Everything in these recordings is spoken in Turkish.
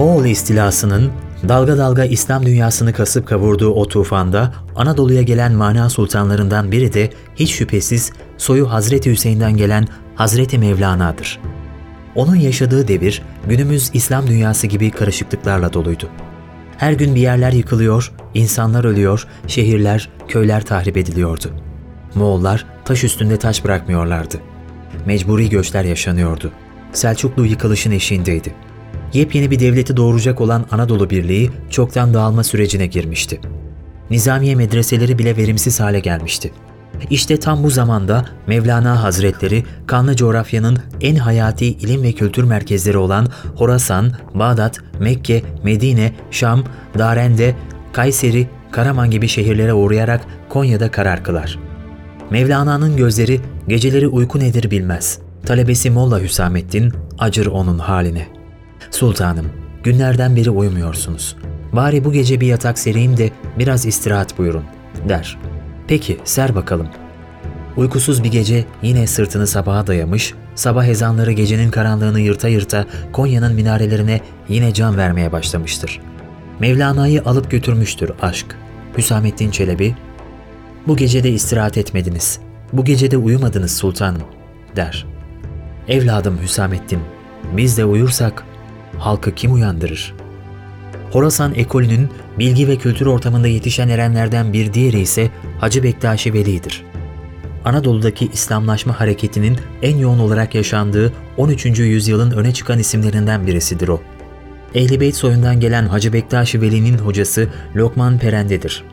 Moğol istilasının dalga dalga İslam dünyasını kasıp kavurduğu o tufanda Anadolu'ya gelen mana sultanlarından biri de hiç şüphesiz soyu Hazreti Hüseyin'den gelen Hazreti Mevlana'dır. Onun yaşadığı devir günümüz İslam dünyası gibi karışıklıklarla doluydu. Her gün bir yerler yıkılıyor, insanlar ölüyor, şehirler, köyler tahrip ediliyordu. Moğollar taş üstünde taş bırakmıyorlardı. Mecburi göçler yaşanıyordu. Selçuklu yıkılışın eşiğindeydi. Yepyeni bir devleti doğuracak olan Anadolu Birliği çoktan dağılma sürecine girmişti. Nizamiye medreseleri bile verimsiz hale gelmişti. İşte tam bu zamanda Mevlana Hazretleri kanlı coğrafyanın en hayati ilim ve kültür merkezleri olan Horasan, Bağdat, Mekke, Medine, Şam, Darende, Kayseri, Karaman gibi şehirlere uğrayarak Konya'da karar kılar. Mevlana'nın gözleri geceleri uyku nedir bilmez. Talebesi Molla Hüsamettin acır onun haline. Sultanım, günlerden beri uyumuyorsunuz. Bari bu gece bir yatak sereyim de biraz istirahat buyurun, der. Peki, ser bakalım. Uykusuz bir gece yine sırtını sabaha dayamış, sabah ezanları gecenin karanlığını yırta yırta Konya'nın minarelerine yine can vermeye başlamıştır. Mevlana'yı alıp götürmüştür aşk. Hüsamettin Çelebi, ''Bu gece de istirahat etmediniz, bu gece de uyumadınız sultanım.'' der. ''Evladım Hüsamettin, biz de uyursak halkı kim uyandırır?'' Horasan ekolünün bilgi ve kültür ortamında yetişen erenlerden bir diğeri ise Hacı Bektaşi Veli'dir. Anadolu'daki İslamlaşma hareketinin en yoğun olarak yaşandığı 13. yüzyılın öne çıkan isimlerinden birisidir o. Ehl-i Beyt soyundan gelen Hacı Bektaşi Veli'nin hocası Lokman Perende'dir.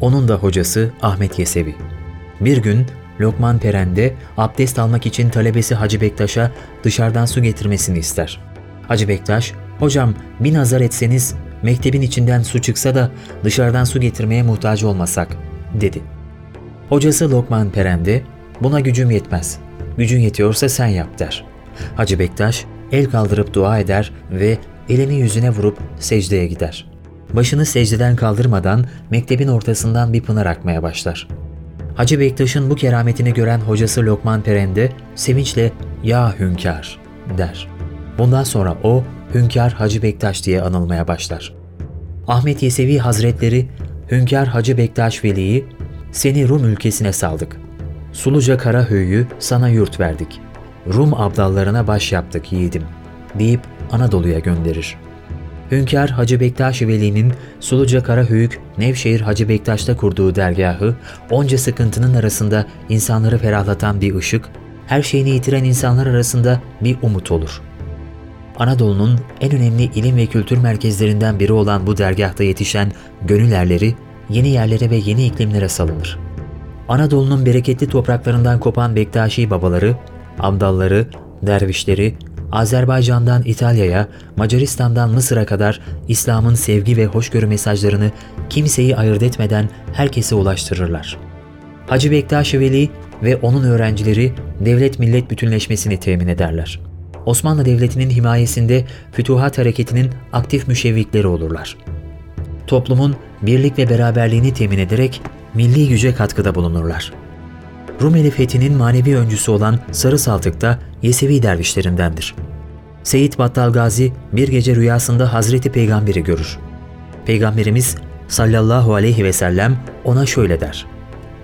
Onun da hocası Ahmet Yesevi. Bir gün Lokman Perende abdest almak için talebesi Hacı Bektaş'a dışarıdan su getirmesini ister. Hacı Bektaş, ''Hocam bir nazar etseniz mektebin içinden su çıksa da dışarıdan su getirmeye muhtaç olmasak.'' dedi. Hocası Lokman Perende, ''Buna gücüm yetmez. Gücün yetiyorsa sen yap.'' der. Hacı Bektaş el kaldırıp dua eder ve elini yüzüne vurup secdeye gider. Başını secdeden kaldırmadan mektebin ortasından bir pınar akmaya başlar. Hacı Bektaş'ın bu kerametini gören hocası Lokman Perende sevinçle ''Ya hünkâr'' der. Bundan sonra o Hünkâr Hacı Bektaş diye anılmaya başlar. Ahmet Yesevi Hazretleri Hünkâr Hacı Bektaş Veli'yi seni Rum ülkesine saldık. Suluca Karahöy'ü sana yurt verdik. Rum abdallarına baş yaptık yiğidim deyip Anadolu'ya gönderir. Hünkâr Hacı Bektaş Veli'nin Suluca Karahöyük, Nevşehir Hacı Bektaş'ta kurduğu dergahı, onca sıkıntının arasında insanları ferahlatan bir ışık, her şeyini yitiren insanlar arasında bir umut olur. Anadolu'nun en önemli ilim ve kültür merkezlerinden biri olan bu dergahta yetişen gönül erleri yeni yerlere ve yeni iklimlere salınır. Anadolu'nun bereketli topraklarından kopan Bektaşi babaları, Abdalları, dervişleri, Azerbaycan'dan İtalya'ya, Macaristan'dan Mısır'a kadar İslam'ın sevgi ve hoşgörü mesajlarını kimseyi ayırt etmeden herkese ulaştırırlar. Hacı Bektaş Veli ve onun öğrencileri devlet millet bütünleşmesini temin ederler. Osmanlı Devleti'nin himayesinde Fütuhat Hareketi'nin aktif müşevvikleri olurlar. Toplumun birlik ve beraberliğini temin ederek milli güce katkıda bulunurlar. Rumeli fethinin manevi öncüsü olan Sarı Saltık da Yesevi dervişlerindendir. Seyit Battal Gazi bir gece rüyasında Hazreti Peygamber'i görür. Peygamberimiz sallallahu aleyhi ve sellem ona şöyle der.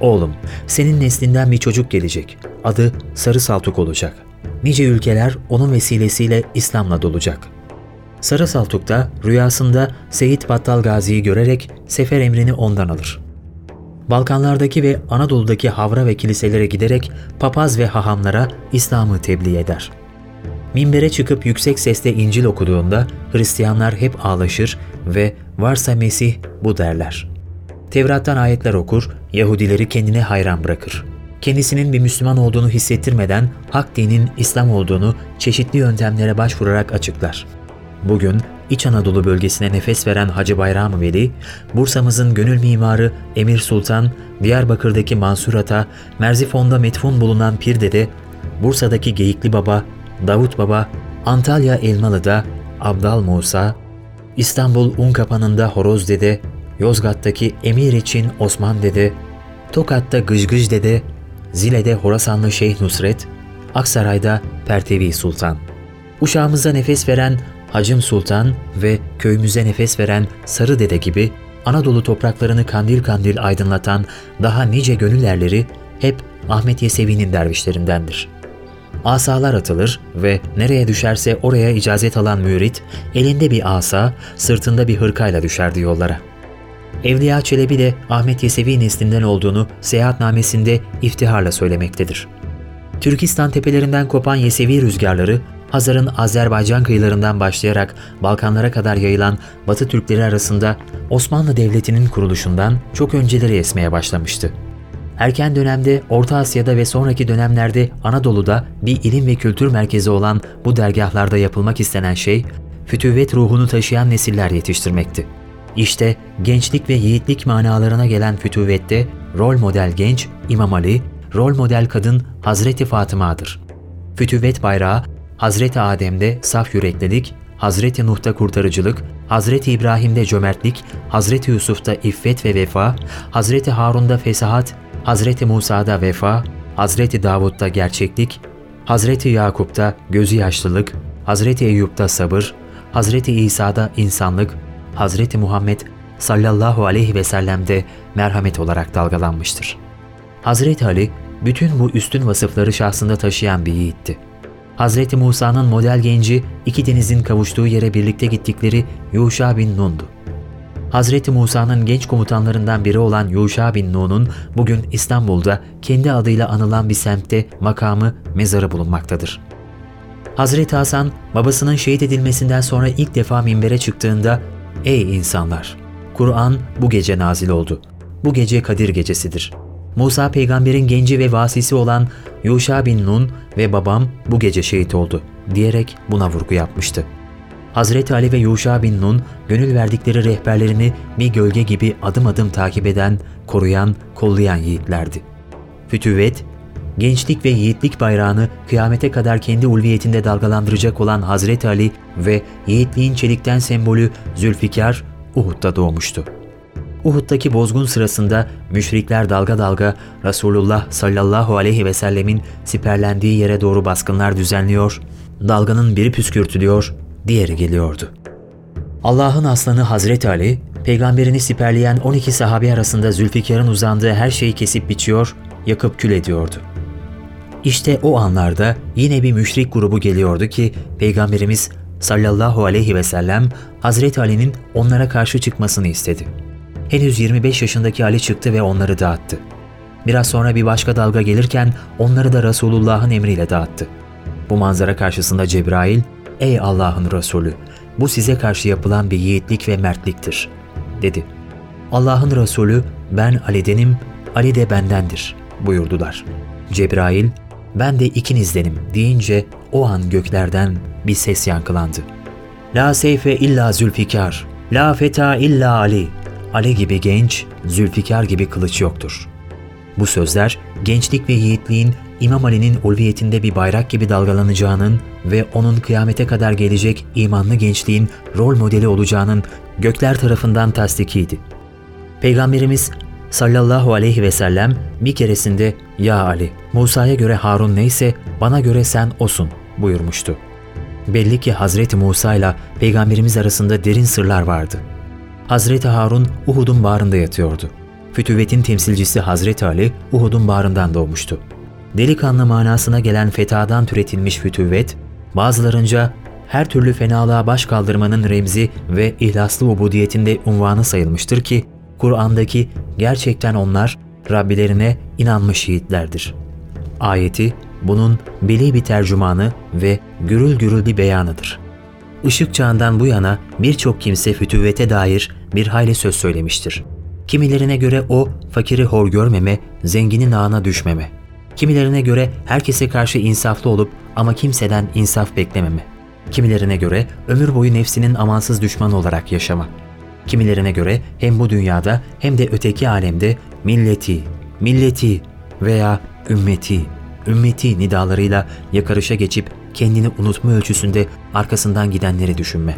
Oğlum, senin neslinden bir çocuk gelecek. Adı Sarı Saltuk olacak. Nice ülkeler onun vesilesiyle İslam'la dolacak. Sarı Saltuk da rüyasında Seyit Battal Gazi'yi görerek sefer emrini ondan alır. Balkanlardaki ve Anadolu'daki havra ve kiliselere giderek papaz ve hahamlara İslam'ı tebliğ eder. Minbere çıkıp yüksek sesle İncil okuduğunda Hristiyanlar hep ağlaşır ve varsa Mesih bu derler. Tevrat'tan ayetler okur, Yahudileri kendine hayran bırakır. Kendisinin bir Müslüman olduğunu hissettirmeden hak dinin İslam olduğunu çeşitli yöntemlere başvurarak açıklar. Bugün İç Anadolu bölgesine nefes veren Hacı Bayram Veli, Bursa'mızın gönül mimarı Emir Sultan, Diyarbakır'daki Mansur Ata, Merzifon'da metfun bulunan Pir Dede, Bursa'daki Geyikli Baba, Davut Baba, Antalya Elmalı'da Abdal Musa, İstanbul Unkapanı'nda Horoz Dede, Yozgat'taki Emir için Osman Dede, Tokat'ta Gıjgıj Dede, Zile'de Horasanlı Şeyh Nusret, Aksaray'da Pertevi Sultan. Uşağımıza nefes veren Hacım Sultan ve köyümüze nefes veren Sarı Dede gibi Anadolu topraklarını kandil kandil aydınlatan daha nice gönül erleri hep Ahmet Yesevi'nin dervişlerindendir. Asalar atılır ve nereye düşerse oraya icazet alan mürit, elinde bir asa, sırtında bir hırkayla düşerdi yollara. Evliya Çelebi de Ahmet Yesevi neslinden olduğunu seyahatnamesinde iftiharla söylemektedir. Türkistan tepelerinden kopan Yesevi rüzgarları, Hazar'ın Azerbaycan kıyılarından başlayarak Balkanlara kadar yayılan Batı Türkleri arasında Osmanlı Devleti'nin kuruluşundan çok önceleri esmeye başlamıştı. Erken dönemde Orta Asya'da ve sonraki dönemlerde Anadolu'da bir ilim ve kültür merkezi olan bu dergahlarda yapılmak istenen şey, fütüvvet ruhunu taşıyan nesiller yetiştirmekti. İşte gençlik ve yiğitlik manalarına gelen fütüvvette rol model genç İmam Ali, rol model kadın Hazreti Fatıma'dır. Fütüvvet bayrağı Hazreti Adem'de saf yüreklilik, Hazreti Nuh'ta kurtarıcılık, Hazreti İbrahim'de cömertlik, Hazreti Yusuf'ta iffet ve vefa, Hazreti Harun'da fesahat, Hazreti Musa'da vefa, Hazreti Davud'da gerçeklik, Hazreti Yakup'ta gözü yaşlılık, Hazreti Eyyub'da sabır, Hazreti İsa'da insanlık, Hazreti Muhammed sallallahu aleyhi ve sellem'de merhamet olarak dalgalanmıştır. Hazreti Ali bütün bu üstün vasıfları şahsında taşıyan bir yiğitti. Hazreti Musa'nın model genci iki denizin kavuştuğu yere birlikte gittikleri Yuşa bin Nun'du. Hazreti Musa'nın genç komutanlarından biri olan Yuşa bin Nun'un bugün İstanbul'da kendi adıyla anılan bir semtte makamı, mezarı bulunmaktadır. Hazreti Hasan babasının şehit edilmesinden sonra ilk defa minbere çıktığında Ey insanlar! Kur'an bu gece nazil oldu. Bu gece Kadir gecesidir. Musa peygamberin genci ve vasisi olan Yuşa bin Nun ve babam bu gece şehit oldu diyerek buna vurgu yapmıştı. Hazreti Ali ve Yuşa bin Nun gönül verdikleri rehberlerini bir gölge gibi adım adım takip eden, koruyan, kollayan yiğitlerdi. Fütüvvet, gençlik ve yiğitlik bayrağını kıyamete kadar kendi ulviyetinde dalgalandıracak olan Hazreti Ali ve yiğitliğin çelikten sembolü Zülfikar, Uhud'da doğmuştu. Uhud'daki bozgun sırasında müşrikler dalga dalga Resulullah sallallahu aleyhi ve sellemin siperlendiği yere doğru baskınlar düzenliyor, dalganın biri püskürtülüyor, diğeri geliyordu. Allah'ın aslanı Hazreti Ali, peygamberini siperleyen 12 sahabe arasında Zülfikar'ın uzandığı her şeyi kesip biçiyor, yakıp kül ediyordu. İşte o anlarda yine bir müşrik grubu geliyordu ki Peygamberimiz sallallahu aleyhi ve sellem Hazreti Ali'nin onlara karşı çıkmasını istedi. Henüz 25 yaşındaki Ali çıktı ve onları dağıttı. Biraz sonra bir başka dalga gelirken onları da Resulullah'ın emriyle dağıttı. Bu manzara karşısında Cebrail, ''Ey Allah'ın Resulü, bu size karşı yapılan bir yiğitlik ve mertliktir.'' dedi. Allah'ın Resulü, ''Ben Ali'denim, Ali de bendendir.'' buyurdular. Cebrail, ''Ben de ikinizdenim.'' deyince o an göklerden bir ses yankılandı. La seyfe illa Zülfikar, la feta illa Ali. Ali gibi genç, Zülfikar gibi kılıç yoktur. Bu sözler gençlik ve yiğitliğin İmam Ali'nin ulviyetinde bir bayrak gibi dalgalanacağının ve onun kıyamete kadar gelecek imanlı gençliğin rol modeli olacağının gökler tarafından tasdikiydi. Peygamberimiz sallallahu aleyhi ve sellem bir keresinde ''Ya Ali, Musa'ya göre Harun neyse bana göre sen osun.'' buyurmuştu. Belli ki Hazreti Musa ile Peygamberimiz arasında derin sırlar vardı. Hazreti Harun Uhud'un bağrında yatıyordu. Fütüvetin temsilcisi Hazreti Ali Uhud'un bağrından doğmuştu. Delikanlı manasına gelen fetadan türetilmiş fütüvet, bazılarınca her türlü fenalığa baş kaldırmanın remzi ve ihlaslı ubudiyetinde unvanı sayılmıştır ki, Kur'an'daki gerçekten onlar Rabbilerine inanmış yiğitlerdir. Ayeti bunun beli bir tercümanı ve gürül gürül bir beyanıdır. Işık çağından bu yana birçok kimse fütüvvete dair bir hayli söz söylemiştir. Kimilerine göre o fakiri hor görmeme, zenginin ağına düşmeme. Kimilerine göre herkese karşı insaflı olup ama kimseden insaf beklememe. Kimilerine göre ömür boyu nefsinin amansız düşmanı olarak yaşama. Kimilerine göre hem bu dünyada hem de öteki alemde milleti, milleti veya ümmeti, ümmeti nidalarıyla yakarışa geçip kendini unutma ölçüsünde arkasından gidenleri düşünme.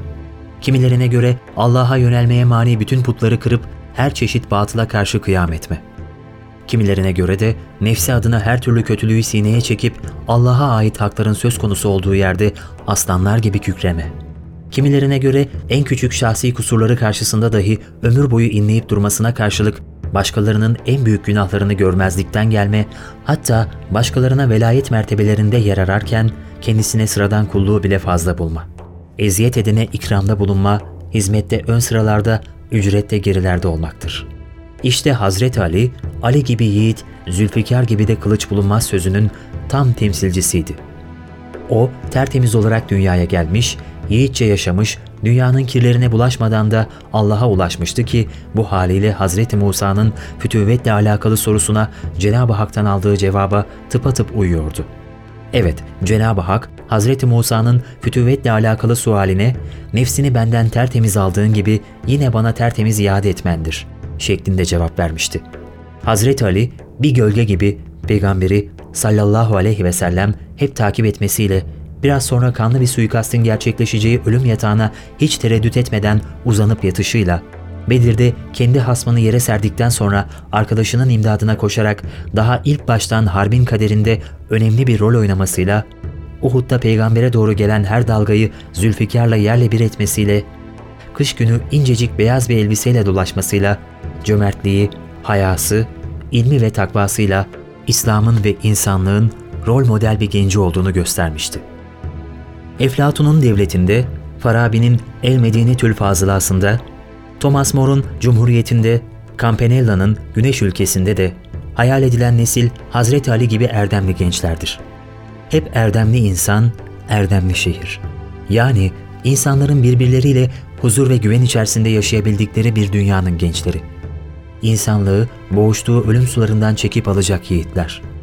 Kimilerine göre Allah'a yönelmeye mani bütün putları kırıp her çeşit batıla karşı kıyam etme. Kimilerine göre de nefsi adına her türlü kötülüğü sineye çekip Allah'a ait hakların söz konusu olduğu yerde aslanlar gibi kükreme. Kimilerine göre en küçük şahsi kusurları karşısında dahi ömür boyu inleyip durmasına karşılık başkalarının en büyük günahlarını görmezlikten gelme, hatta başkalarına velayet mertebelerinde yer ararken kendisine sıradan kulluğu bile fazla bulma. Eziyet edene ikramda bulunma, hizmette ön sıralarda, ücrette gerilerde olmaktır. İşte Hazreti Ali, Ali gibi yiğit, Zülfikar gibi de kılıç bulunmaz sözünün tam temsilcisiydi. O tertemiz olarak dünyaya gelmiş, yiğitçe yaşamış, dünyanın kirlerine bulaşmadan da Allah'a ulaşmıştı ki bu haliyle Hazreti Musa'nın fütüvvetle alakalı sorusuna Cenab-ı Hak'tan aldığı cevaba tıpatıp uyuyordu. Evet, Cenab-ı Hak Hazreti Musa'nın fütüvvetle alakalı sualine nefsini benden tertemiz aldığın gibi yine bana tertemiz iade etmendir şeklinde cevap vermişti. Hazreti Ali bir gölge gibi peygamberi sallallahu aleyhi ve sellem hep takip etmesiyle biraz sonra kanlı bir suikastin gerçekleşeceği ölüm yatağına hiç tereddüt etmeden uzanıp yatışıyla, Bedir'de kendi hasmını yere serdikten sonra arkadaşının imdadına koşarak daha ilk baştan harbin kaderinde önemli bir rol oynamasıyla, Uhud'da peygambere doğru gelen her dalgayı Zülfikar'la yerle bir etmesiyle, kış günü incecik beyaz bir elbiseyle dolaşmasıyla, cömertliği, hayası, ilmi ve takvasıyla İslam'ın ve insanlığın rol model bir genci olduğunu göstermişti. Eflatun'un devletinde, Farabi'nin El Medinetül Fazılasında, Thomas More'un Cumhuriyetinde, Campanella'nın Güneş ülkesinde de hayal edilen nesil Hazreti Ali gibi erdemli gençlerdir. Hep erdemli insan, erdemli şehir. Yani insanların birbirleriyle huzur ve güven içerisinde yaşayabildikleri bir dünyanın gençleri. İnsanlığı boğuştuğu ölüm sularından çekip alacak yiğitler.''